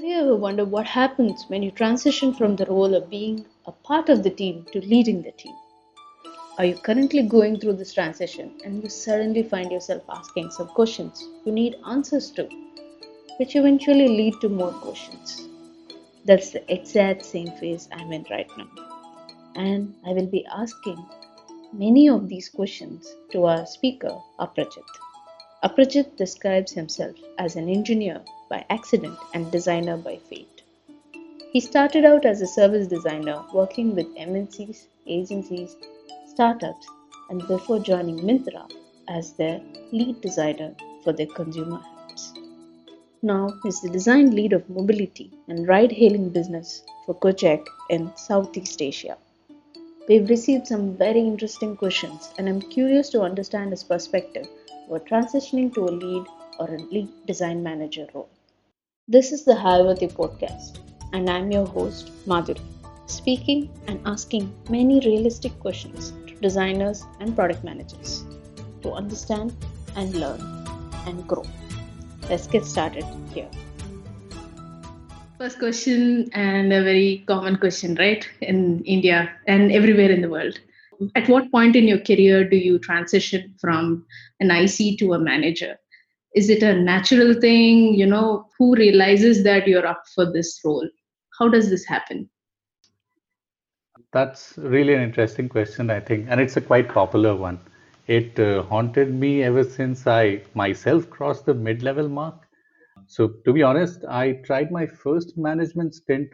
Have you ever wondered what happens when you transition from the role of being a part of the team to leading the team? Are you currently going through this transition and you suddenly find yourself asking some questions you need answers to, which eventually lead to more questions? That's the exact same phase I'm in right now. And I will be asking many of these questions to our speaker, Aprajit. Aprajit describes himself as an engineer by accident and designer by fate. He started out as a service designer working with MNCs, agencies, startups, and before joining Myntra as their lead designer for their consumer apps. Now he's the design lead of mobility and ride hailing business for Gojek in Southeast Asia. We've received some very interesting questions, and I'm curious to understand his perspective about transitioning to a lead or a lead design manager role. This is the Hayavati podcast, and I'm your host, Madhuri, speaking and asking many realistic questions to designers and product managers to understand and learn and grow. Let's get started here. First question, and a very common question, right, in India and everywhere in the world. At what point in your career do you transition from an IC to a manager? Is it a natural thing? You know who realizes that you're up for this role? How does this happen? That's really an interesting question i think and it's a quite popular one. It uh, haunted me ever since i myself crossed the mid-level mark. So to be honest i tried my first management stint.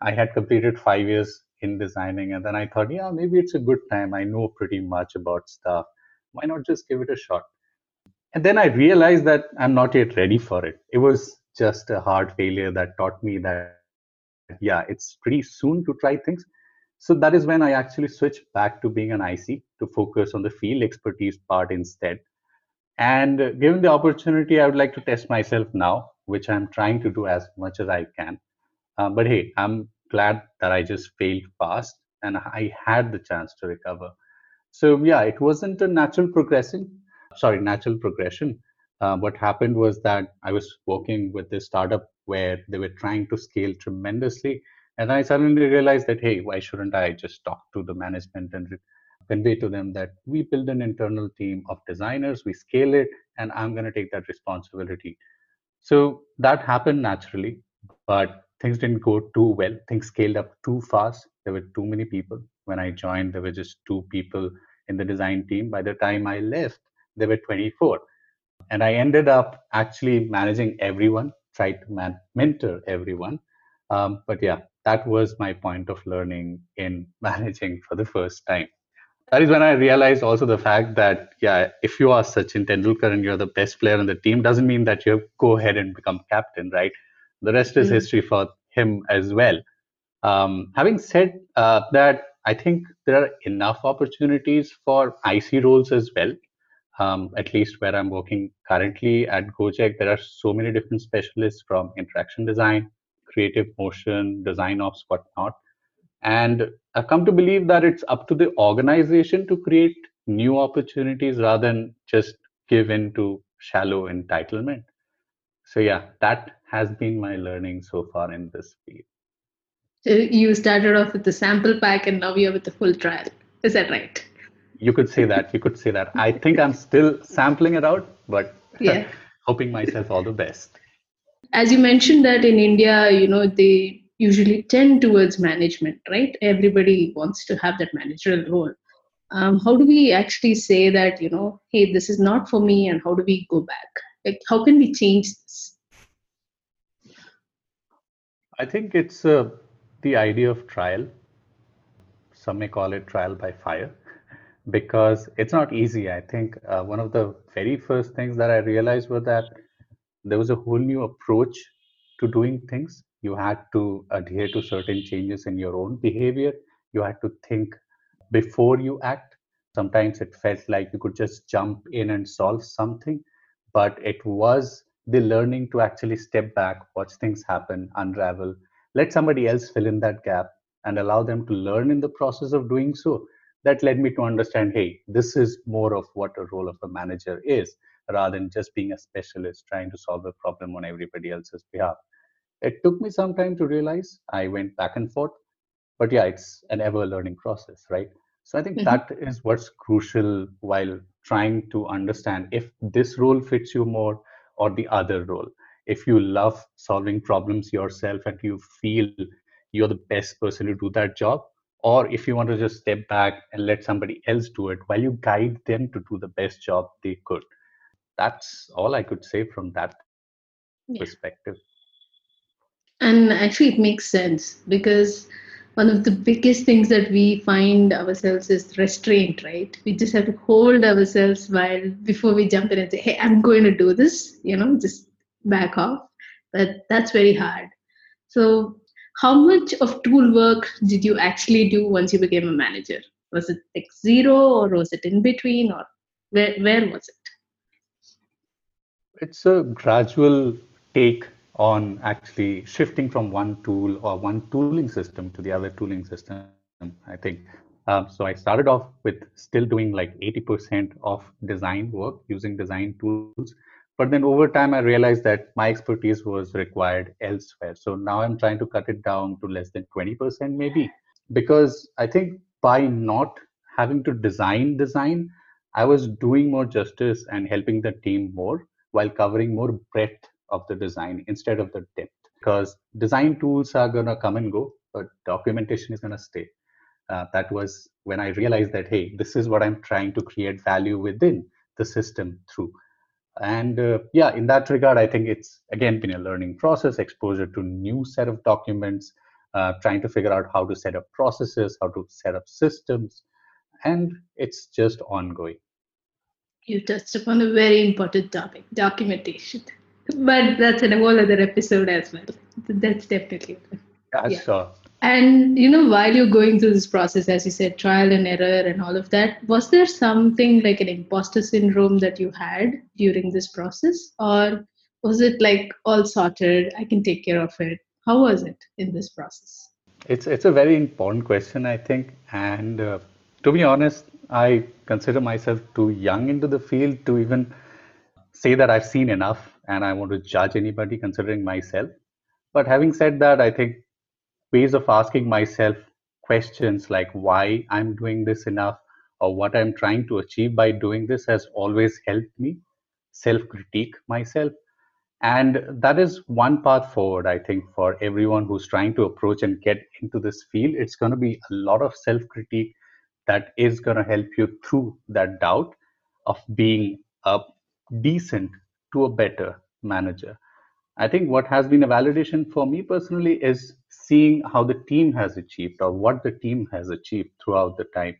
I had completed five years in designing and then i thought yeah maybe it's a good time. I know pretty much about stuff. Why not just give it a shot and then I realized that I'm not yet ready for it. It was just a hard failure that taught me that, yeah, it's pretty soon to try things. So that is when I actually switched back to being an IC to focus on the field expertise part instead. And given the opportunity, I would like to test myself now, which I'm trying to do as much as I can. Uh, but hey, I'm glad that I just failed fast and I had the chance to recover. So yeah, it wasn't a natural progression sorry, natural progression. Uh, what happened was that I was working with this startup where they were trying to scale tremendously. And I suddenly realized that, hey, why shouldn't I just talk to the management and convey to them that we build an internal team of designers, we scale it, and I'm going to take that responsibility. So that happened naturally, but things didn't go too well. Things scaled up too fast. There were too many people. When I joined, there were just two people in the design team. By the time I left, there were 24 and i ended up actually managing everyone tried to man- mentor everyone. Um, but yeah that was my point of learning in managing for the first time. That is when i realized also the fact that yeah if you are sachin tendulkar and you're the best player on the team doesn't mean that you go ahead and become captain right? The rest is mm-hmm. history for him as well. Um, having said uh, that i think there are enough opportunities for ic roles as well um, at least where I'm working currently at Gojek, there are so many different specialists from interaction design, creative motion, design ops, whatnot. And I've come to believe that it's up to the organization to create new opportunities rather than just give in to shallow entitlement. So, yeah, that has been my learning so far in this field. So you started off with the sample pack and now you're with the full trial. Is that right? You could say that you could say that. I think i'm still sampling it out but yeah. hoping myself all the best. As you mentioned that in india you know they usually tend towards management right? Everybody wants to have that managerial role. Um, how do we actually say that you know hey this is not for me and how do we go back? Like how can we change this? I think it's uh, the idea of trial. Some may call it trial by fire because it's not easy. I think uh, one of the very first things that I realized was that there was a whole new approach to doing things. You had to adhere to certain changes in your own behavior. You had to think before you act. Sometimes it felt like you could just jump in and solve something, but it was the learning to actually step back, watch things happen, unravel, let somebody else fill in that gap, and allow them to learn in the process of doing so that led me to understand hey this is more of what a role of a manager is rather than just being a specialist trying to solve a problem on everybody else's behalf It took me some time to realize. I went back and forth, but yeah, it's an ever learning process, right? So I think Mhm. that is what's crucial while trying to understand if this role fits you more or the other role. If you love solving problems yourself and you feel you're the best person to do that job, or if you want to just step back and let somebody else do it while you guide them to do the best job they could. That's all I could say from that Yeah. perspective. And actually, it makes sense because one of the biggest things that we find ourselves is restraint, right? We just have to hold ourselves while before we jump in and say, "Hey, I'm going to do this," you know, just back off. But that's very hard. So, how much of tool work did you actually do once you became a manager? Was it like zero, or was it in between, or where where was it? It's a gradual take on actually shifting from one tool or one tooling system to the other tooling system. I think um, so. I started off with still doing like 80% of design work using design tools. But then over time, I realized that my expertise was required elsewhere. So now I'm trying to cut it down to less than 20% maybe. Because I think by not having to design design, I was doing more justice and helping the team more while covering more breadth of the design instead of the depth. Because design tools are going to come and go, but documentation is going to stay. Uh, that was when I realized that, hey, this is what I'm trying to create value within the system through. And uh, yeah, in that regard, I think it's again been a learning process, exposure to new set of documents, uh, trying to figure out how to set up processes, how to set up systems, and it's just ongoing. You touched upon a very important topic, documentation. But that's in a whole other episode as well. That's definitely. Yeah, Yeah. sure. And you know, while you're going through this process, as you said, trial and error and all of that, was there something like an imposter syndrome that you had during this process? Or was it like all sorted? I can take care of it. How was it in this process? It's it's a very important question, I think. And uh, to be honest, I consider myself too young into the field to even say that I've seen enough and I want to judge anybody considering myself. But having said that, I think ways of asking myself questions like why I'm doing this enough or what I'm trying to achieve by doing this has always helped me self critique myself. And that is one path forward, I think, for everyone who's trying to approach and get into this field. It's going to be a lot of self critique that is going to help you through that doubt of being a decent to a better manager. I think what has been a validation for me personally is seeing how the team has achieved or what the team has achieved throughout the time.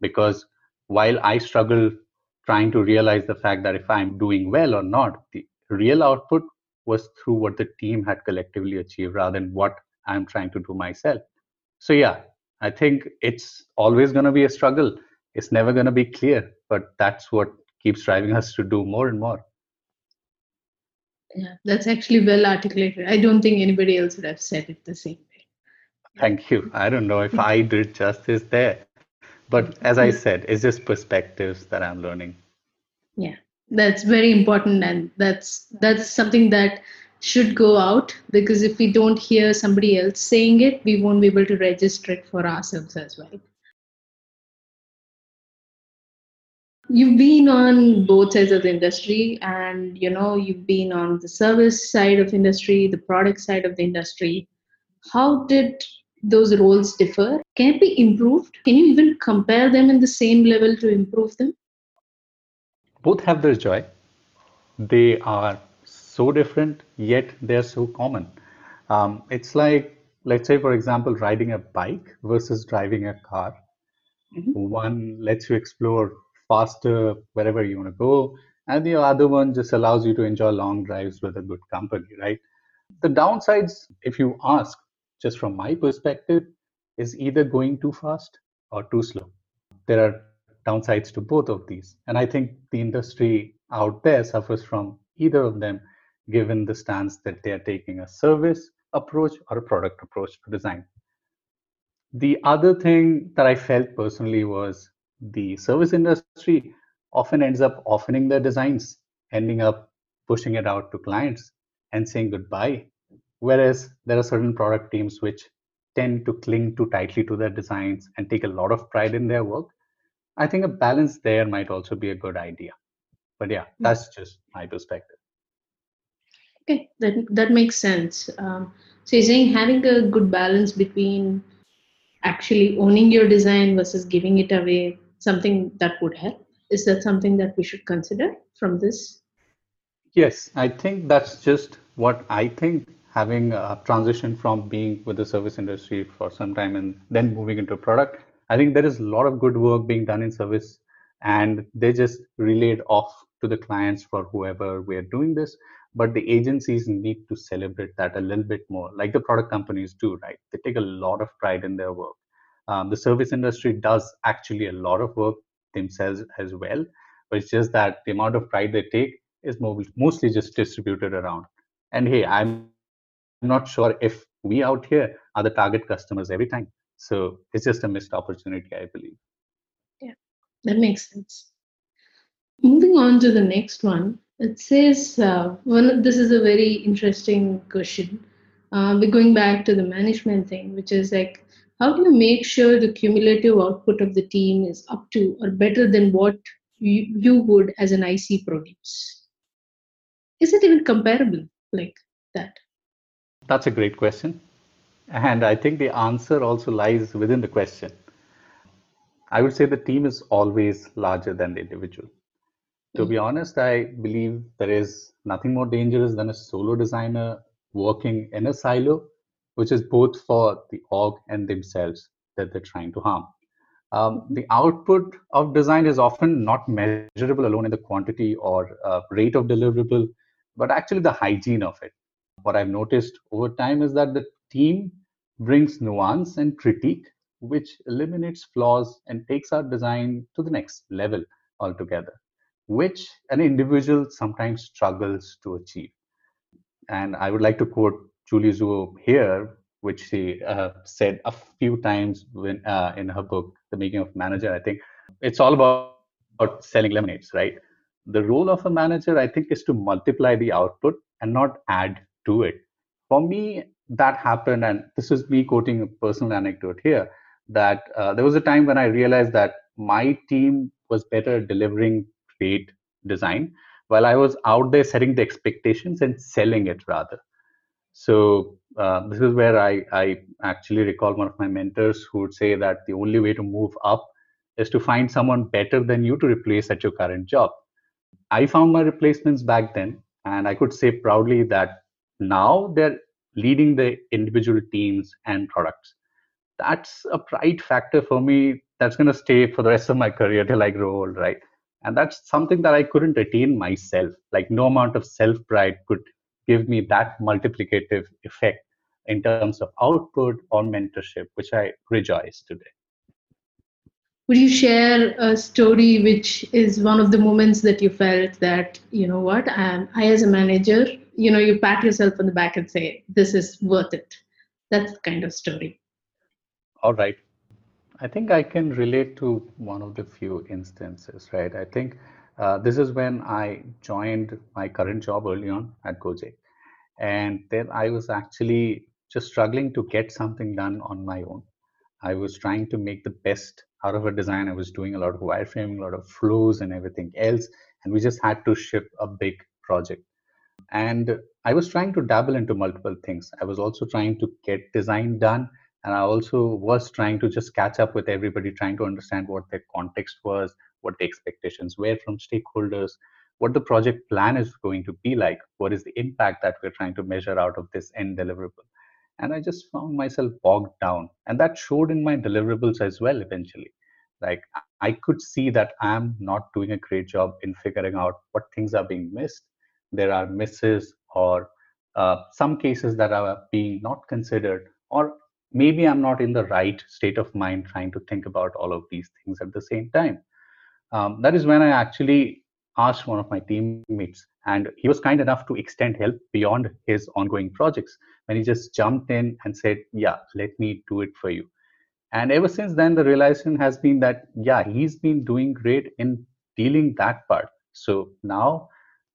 Because while I struggle trying to realize the fact that if I'm doing well or not, the real output was through what the team had collectively achieved rather than what I'm trying to do myself. So, yeah, I think it's always going to be a struggle. It's never going to be clear, but that's what keeps driving us to do more and more. Yeah, that's actually well articulated. I don't think anybody else would have said it the same way. Thank you. I don't know if I did justice there, but mm-hmm. as I said, it's just perspectives that I'm learning. Yeah, that's very important, and that's that's something that should go out because if we don't hear somebody else saying it, we won't be able to register it for ourselves as well. You've been on both sides of the industry, and you know you've been on the service side of industry, the product side of the industry. How did those roles differ? Can it be improved? Can you even compare them in the same level to improve them? Both have their joy. They are so different, yet they're so common. Um, it's like, let's say, for example, riding a bike versus driving a car. Mhm. One lets you explore faster wherever you want to go, and the other one just allows you to enjoy long drives with a good company, right? The downsides, if you ask, just from my perspective, is either going too fast or too slow. There are downsides to both of these. And I think the industry out there suffers from either of them, given the stance that they are taking a service approach or a product approach to design. The other thing that I felt personally was the service industry often ends up offering their designs, ending up pushing it out to clients and saying goodbye Whereas there are certain product teams which tend to cling too tightly to their designs and take a lot of pride in their work. I think a balance there might also be a good idea. But yeah, that's just my perspective. Okay, that that makes sense. Um, so you're saying having a good balance between actually owning your design versus giving it away, something that would help. Is that something that we should consider from this? Yes, I think that's just what I think. Having a transition from being with the service industry for some time and then moving into product, I think there is a lot of good work being done in service, and they just relayed off to the clients for whoever we are doing this. But the agencies need to celebrate that a little bit more, like the product companies do, right? They take a lot of pride in their work. Um, the service industry does actually a lot of work themselves as well, but it's just that the amount of pride they take is mostly just distributed around. And hey, I'm not sure if we out here are the target customers every time. So it's just a missed opportunity, I believe. Yeah, that makes sense. Moving on to the next one, it says, uh, this is a very interesting question. Uh, we're going back to the management thing, which is like, how do you make sure the cumulative output of the team is up to or better than what you, you would as an IC produce? Is it even comparable like that? That's a great question. And I think the answer also lies within the question. I would say the team is always larger than the individual. To be honest, I believe there is nothing more dangerous than a solo designer working in a silo, which is both for the org and themselves that they're trying to harm. Um, the output of design is often not measurable alone in the quantity or uh, rate of deliverable, but actually the hygiene of it. What I've noticed over time is that the team brings nuance and critique, which eliminates flaws and takes our design to the next level altogether, which an individual sometimes struggles to achieve. And I would like to quote Julie Zhuo here, which she uh, said a few times when, uh, in her book, The Making of Manager. I think it's all about, about selling lemonades, right? The role of a manager, I think, is to multiply the output and not add to it. For me, that happened, and this is me quoting a personal anecdote here, that uh, there was a time when I realized that my team was better at delivering great design while I was out there setting the expectations and selling it rather. So uh, this is where I, I actually recall one of my mentors who would say that the only way to move up is to find someone better than you to replace at your current job. I found my replacements back then, and I could say proudly that now they're leading the individual teams and products. That's a pride factor for me that's going to stay for the rest of my career till I grow old, right? And that's something that I couldn't attain myself. Like, no amount of self pride could give me that multiplicative effect in terms of output or mentorship, which I rejoice today. Would you share a story which is one of the moments that you felt that, you know what, I, I as a manager, you know, you pat yourself on the back and say, this is worth it. That's the kind of story. All right. I think I can relate to one of the few instances, right? I think uh, this is when I joined my current job early on at Gojek. And then I was actually just struggling to get something done on my own. I was trying to make the best out of a design. I was doing a lot of wireframing, a lot of flows, and everything else. And we just had to ship a big project. And I was trying to dabble into multiple things. I was also trying to get design done. And I also was trying to just catch up with everybody, trying to understand what their context was, what the expectations were from stakeholders, what the project plan is going to be like, what is the impact that we're trying to measure out of this end deliverable. And i just found myself bogged down and that showed in my deliverables as well eventually. Like i could see that i'm not doing a great job in figuring out what things are being missed. There are misses or uh, some cases that are being not considered or maybe i'm not in the right state of mind trying to think about all of these things at the same time. Um, that is when i actually asked one of my teammates and he was kind enough to extend help beyond his ongoing projects when he just jumped in and said, Yeah, let me do it for you. And ever since then, the realization has been that, yeah, he's been doing great in dealing that part. So now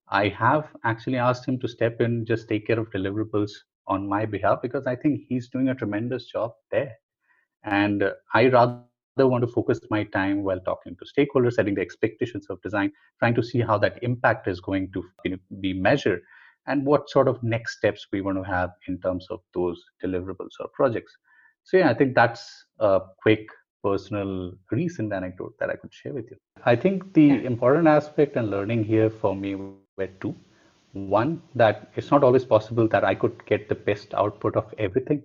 I have actually asked him to step in, just take care of deliverables on my behalf because I think he's doing a tremendous job there. And I rather want to focus my time while talking to stakeholders, setting the expectations of design, trying to see how that impact is going to be measured, and what sort of next steps we want to have in terms of those deliverables or projects. So yeah, I think that's a quick personal recent anecdote that I could share with you. I think the important aspect and learning here for me were two. One, that it's not always possible that I could get the best output of everything.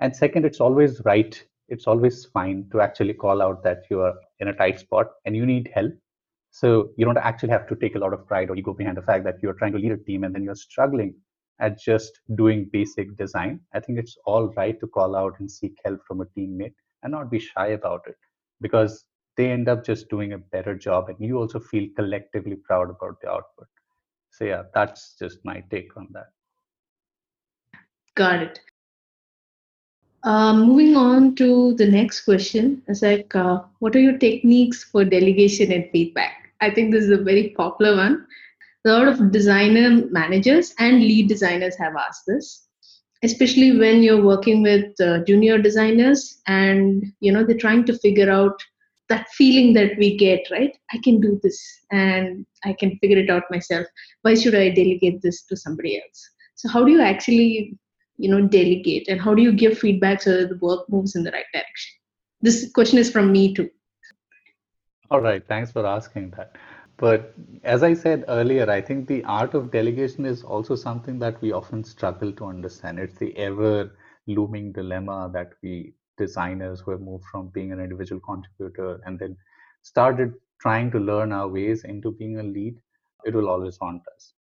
And second, it's always right, it's always fine to actually call out that you are in a tight spot and you need help. So you don't actually have to take a lot of pride or ego behind the fact that you're trying to lead a team and then you're struggling at just doing basic design. I think it's all right to call out and seek help from a teammate and not be shy about it because they end up just doing a better job and you also feel collectively proud about the output. So, yeah, that's just my take on that. Got it. Um, moving on to the next question, it's like, uh, what are your techniques for delegation and feedback? I think this is a very popular one. A lot of designer managers and lead designers have asked this especially when you're working with uh, junior designers and you know they're trying to figure out that feeling that we get right? I can do this and i can figure it out myself. Why should i delegate this to somebody else? So how do you actually you know delegate? And how do you give feedback so that the work moves in the right direction? This question is from me too. All right. Thanks for asking that. But as I said earlier, I think the art of delegation is also something that we often struggle to understand. It's the ever looming dilemma that we designers who have moved from being an individual contributor and then started trying to learn our ways into being a lead, it will always haunt us.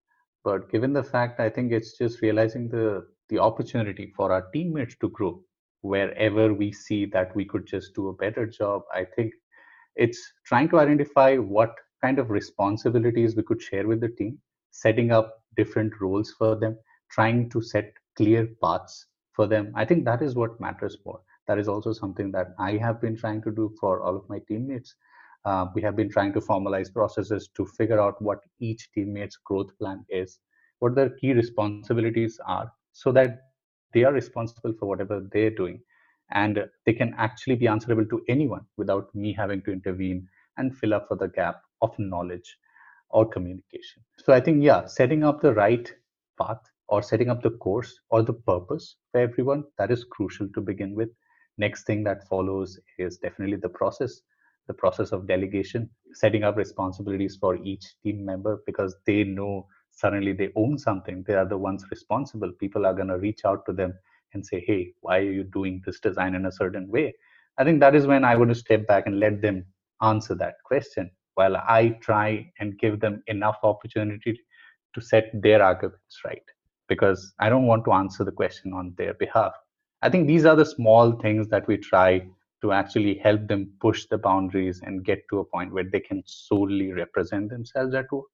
But given the fact, I think it's just realizing the the opportunity for our teammates to grow wherever we see that we could just do a better job. I think it's trying to identify what kind of responsibilities we could share with the team, setting up different roles for them, trying to set clear paths for them. I think that is what matters more. That is also something that I have been trying to do for all of my teammates. Uh, we have been trying to formalize processes to figure out what each teammate's growth plan is, what their key responsibilities are, so that they are responsible for whatever they're doing and they can actually be answerable to anyone without me having to intervene and fill up for the gap of knowledge or communication. So I think, yeah, setting up the right path or setting up the course or the purpose for everyone, that is crucial to begin with. Next thing that follows is definitely the process, the process of delegation, setting up responsibilities for each team member because they know suddenly they own something. They are the ones responsible. People are going to reach out to them and say, hey, why are you doing this design in a certain way? I think that is when I to step back and let them answer that question while I try and give them enough opportunity to set their arguments right because I don't want to answer the question on their behalf. I think these are the small things that we try to actually help them push the boundaries and get to a point where they can solely represent themselves at work.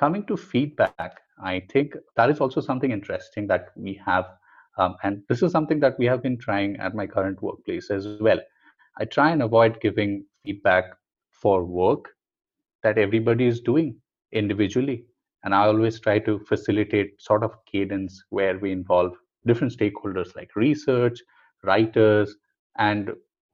Coming to feedback, I think that is also something interesting that we have. Um, and this is something that we have been trying at my current workplace as well. I try and avoid giving feedback for work that everybody is doing individually. And I always try to facilitate sort of cadence where we involve different stakeholders like research, writers, and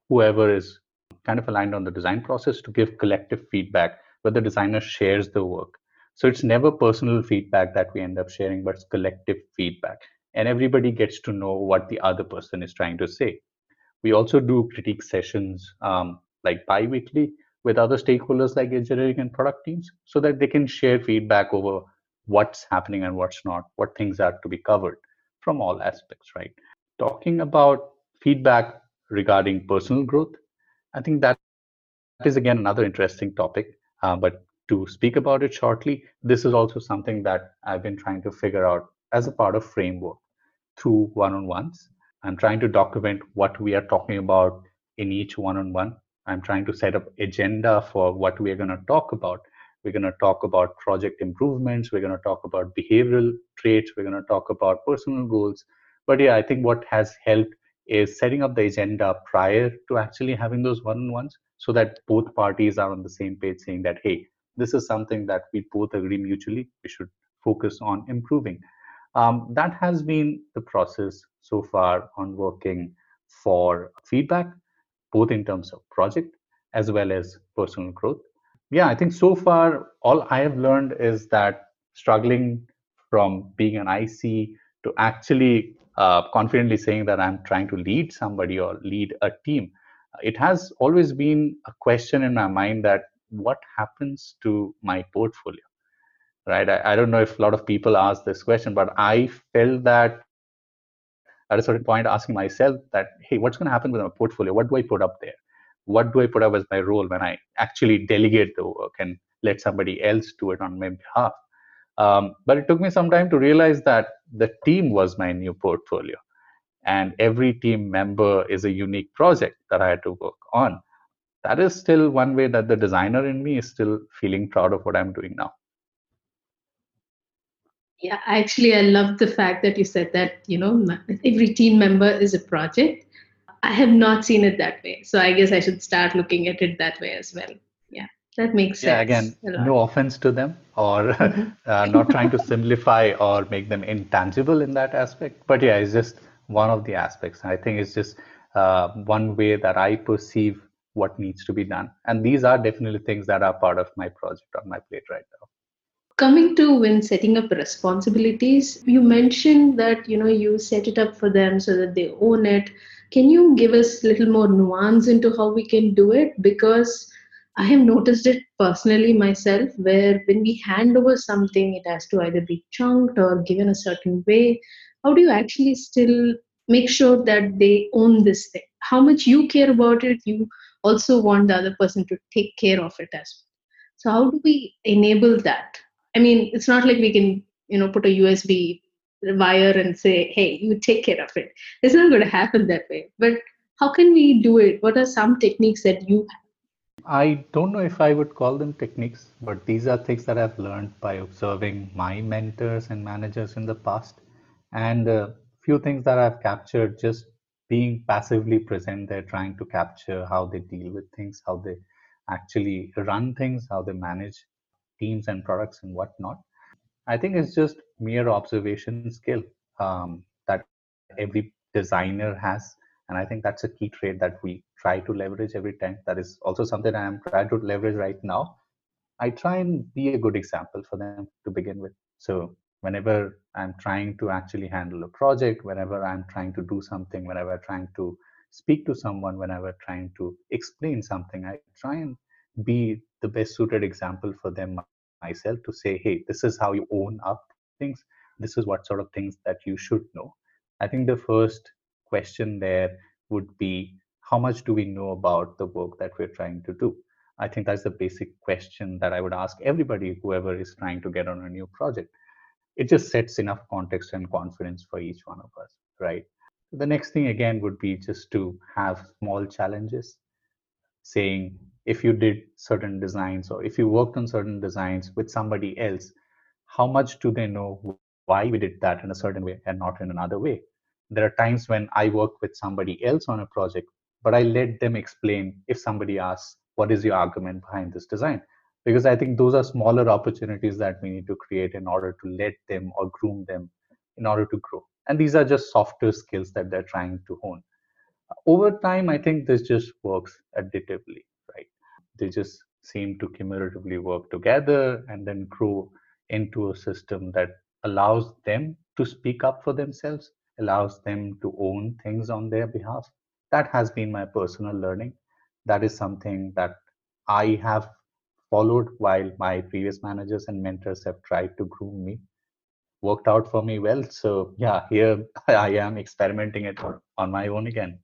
whoever is kind of aligned on the design process to give collective feedback where the designer shares the work. So it's never personal feedback that we end up sharing, but it's collective feedback. And everybody gets to know what the other person is trying to say. We also do critique sessions um, like bi weekly with other stakeholders like engineering and product teams so that they can share feedback over what's happening and what's not, what things are to be covered from all aspects, right? Talking about feedback regarding personal growth, I think that is again another interesting topic. Uh, but to speak about it shortly, this is also something that I've been trying to figure out as a part of framework through one-on-ones. I'm trying to document what we are talking about in each one-on-one I'm trying to set up agenda for what we're going to talk about. We're going to talk about project improvements. We're going to talk about behavioral traits. We're going to talk about personal goals. But yeah, I think what has helped is setting up the agenda prior to actually having those one-on-ones so that both parties are on the same page saying that, hey, this is something that we both agree mutually we should focus on improving. Um, that has been the process so far on working for feedback, both in terms of project as well as personal growth. Yeah, I think so far all I have learned is that struggling from being an IC to actually uh, confidently saying that I'm trying to lead somebody or lead a team, it has always been a question in my mind that what happens to my portfolio? right? I, I don't know if a lot of people ask this question, but I felt that at a certain point asking myself that, hey, what's going to happen with my portfolio? What do I put up there? What do I put up as my role when I actually delegate the work and let somebody else do it on my behalf? Um, but it took me some time to realize that the team was my new portfolio. And every team member is a unique project that I had to work on. That is still one way that the designer in me is still feeling proud of what I'm doing now. Yeah, actually, I love the fact that you said that, you know, every team member is a project. I have not seen it that way. So I guess I should start looking at it that way as well. Yeah, that makes sense. Yeah, again, no offense to them or Mhm. uh, not trying to simplify or make them intangible in that aspect. But yeah, it's just one of the aspects. I think it's just uh, one way that I perceive what needs to be done. And these are definitely things that are part of my project on my plate right now. Coming to when setting up responsibilities, you mentioned that, you know, you set it up for them so that they own it. Can you give us a little more nuance into how we can do it? Because I have noticed it personally myself, where when we hand over something, it has to either be chunked or given a certain way. How do you actually still make sure that they own this thing? How much you care about it, you also want the other person to take care of it as well. So how do we enable that? I mean, it's not like we can, you know, put a USB wire and say, hey, you take care of it. It's not going to happen that way. But how can we do it? What are some techniques that you have I don't know if I would call them techniques, but these are things that I've learned by observing my mentors and managers in the past, and a few things that I've captured just being passively present there, trying to capture how they deal with things, how they actually run things, how they manage teams and products and whatnot. I think it's just mere observation skill um, that every designer has. And I think that's a key trait that we try to leverage every time. That is also something I am trying to leverage right now. I try and be a good example for them to begin with. So whenever I'm trying to actually handle a project, whenever I'm trying to do something, whenever I'm trying to speak to someone, whenever I'm trying to explain something, I try and be the best suited example for them myself to say, hey, this is how you own up things. This is what sort of things that you should know. I think the first question there would be how much do we know about the work that we're trying to do? I think that's the basic question that I would ask everybody, whoever is trying to get on a new project. It just sets enough context and confidence for each one of us, right? The next thing again would be just to have small challenges saying if you did certain designs or if you worked on certain designs with somebody else, how much do they know why we did that in a certain way and not in another way? There are times when I work with somebody else on a project, but I let them explain if somebody asks, what is your argument behind this design? Because I think those are smaller opportunities that we need to create in order to let them or groom them in order to grow. And these are just softer skills that they're trying to hone over time, I think this just works additively, right? They just seem to cumulatively work together and then grow into a system that allows them to speak up for themselves, allows them to own things on their behalf. That has been my personal learning. That is something that I have followed while my previous managers and mentors have tried to groom me. Worked out for me well. So, yeah, here I am experimenting it on my own again.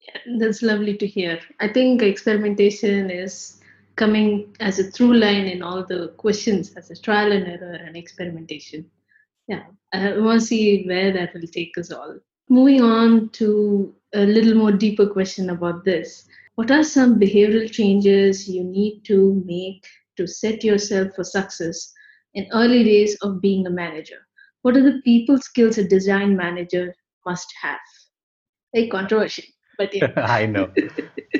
yeah, That's lovely to hear. I think experimentation is coming as a through line in all the questions as a trial and error and experimentation. Yeah, I want to see where that will take us all. Moving on to a little more deeper question about this. What are some behavioral changes you need to make to set yourself for success in early days of being a manager? What are the people skills a design manager must have? Very controversial, but yeah. I know.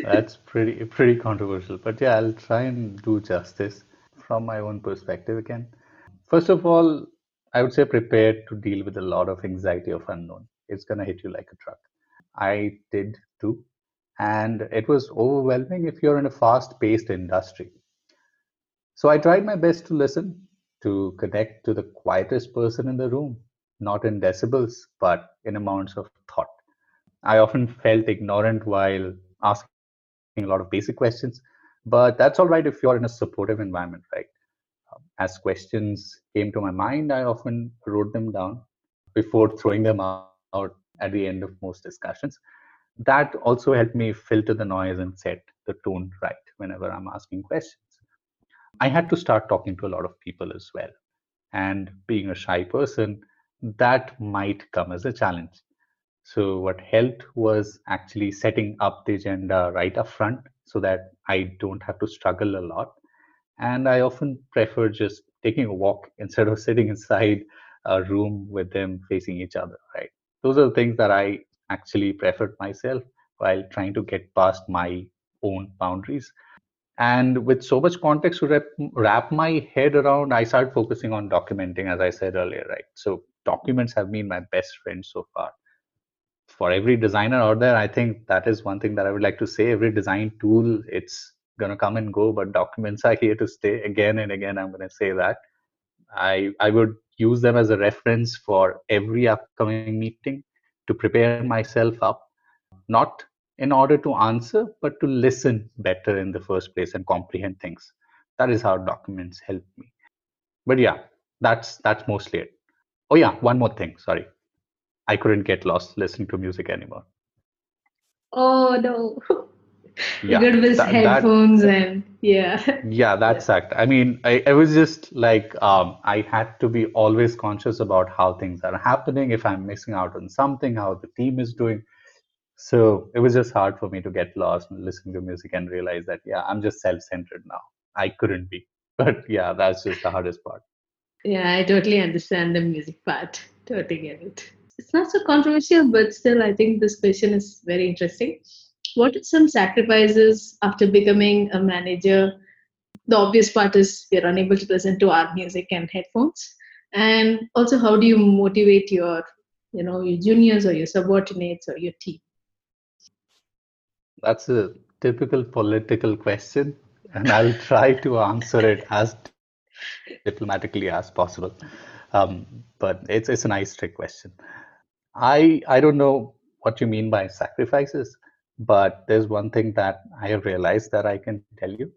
That's pretty pretty controversial, but yeah, I'll try and do justice from my own perspective again. First of all, I would say prepared to deal with a lot of anxiety of unknown. It's to hit you like a truck. I did too. And it was overwhelming if you're in a fast paced industry. So I tried my best to listen, to connect to the quietest person in the room, not in decibels, but in amounts of thought. I often felt ignorant while asking a lot of basic questions, but that's all right if you're in a supportive environment, right? As questions came to my mind, I often wrote them down before throwing them out at the end of most discussions. That also helped me filter the noise and set the tone right whenever I'm asking questions. I had to start talking to a lot of people as well. And being a shy person, that might come as a challenge. So, what helped was actually setting up the agenda right up front so that I don't have to struggle a lot. And I often prefer just taking a walk instead of sitting inside a room with them facing each other, right? Those are the things that I actually preferred myself while trying to get past my own boundaries. And with so much context to wrap, wrap my head around, I started focusing on documenting, as I said earlier, right? So documents have been my best friend so far. For every designer out there, I think that is one thing that I would like to say. Every design tool, it's gonna come and go, but documents are here to stay. Again and again, I'm gonna say that. I I would use them as a reference for every upcoming meeting to prepare myself up, not in order to answer, but to listen better in the first place and comprehend things. That is how documents help me. But yeah, that's that's mostly it. Oh yeah, one more thing. Sorry, I couldn't get lost listening to music anymore. Oh no. Yeah, Good with that that headphones and yeah. yeah, that's fact. I mean, I, I was just like um, I had to be always conscious about how things are happening, if I'm missing out on something, how the team is doing. So it was just hard for me to get lost and listen to music and realize that yeah, I'm just self-centered now. I couldn't be. But yeah, that's just the hardest part. Yeah, I totally understand the music part. Totally get it. It's not so controversial, but still, I think this question is very interesting. What are some sacrifices after becoming a manager? The obvious part is we're unable to listen to our music and headphones. And also, how do you motivate your, you know, your juniors or your subordinates or your team? That's a typical political question, and I'll try to answer it as diplomatically as possible. Um, but it's it's a nice trick question. I I don't know what you mean by sacrifices, but there's one thing that I have realized that I can tell you.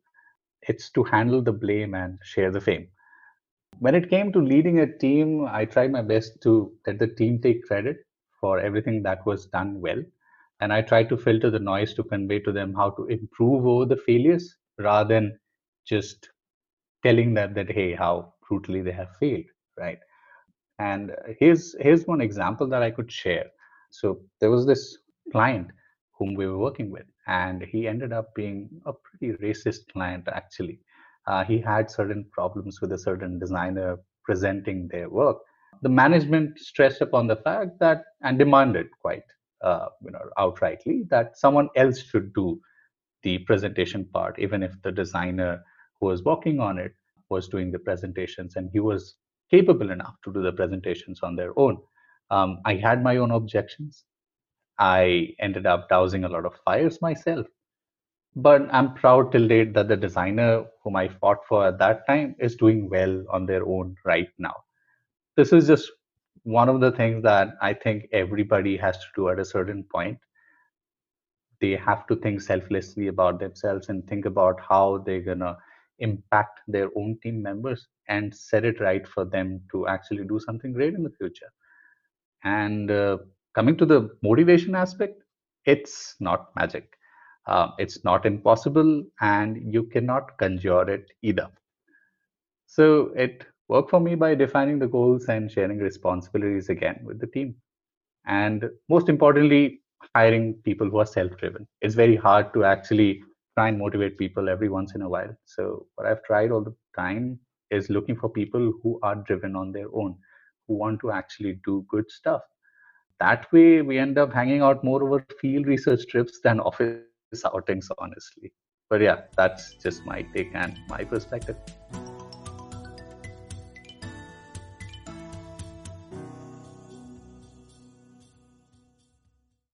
It's to handle the blame and share the fame. When it came to leading a team, I tried my best to let the team take credit for everything that was done well. And I tried to filter the noise to convey to them how to improve over the failures rather than just telling them that, hey, how brutally they have failed, right? And here's here's one example that I could share. So there was this client whom we were working with, and he ended up being a pretty racist client actually. Uh, he had certain problems with a certain designer presenting their work. The management stressed upon the fact that and demanded quite uh, you know outrightly that someone else should do the presentation part, even if the designer who was working on it was doing the presentations and he was capable enough to do the presentations on their own. Um, I had my own objections. I ended up dousing a lot of fires myself. But I'm proud till date that the designer whom I fought for at that time is doing well on their own right now. This is just one of the things that I think everybody has to do at a certain point. They have to think selflessly about themselves and think about how they're gonna impact their own team members and set it right for them to actually do something great in the future. And uh, coming to the motivation aspect, it's not magic. Uh, it's not impossible, and you cannot conjure it either. So it worked for me by defining the goals and sharing responsibilities again with the team. And most importantly, hiring people who are self driven. It's very hard to actually try and motivate people every once in a while. So, what I've tried all the time is looking for people who are driven on their own, who want to actually do good stuff. That way, we end up hanging out more over field research trips than office outings, honestly. But yeah, that's just my take and my perspective.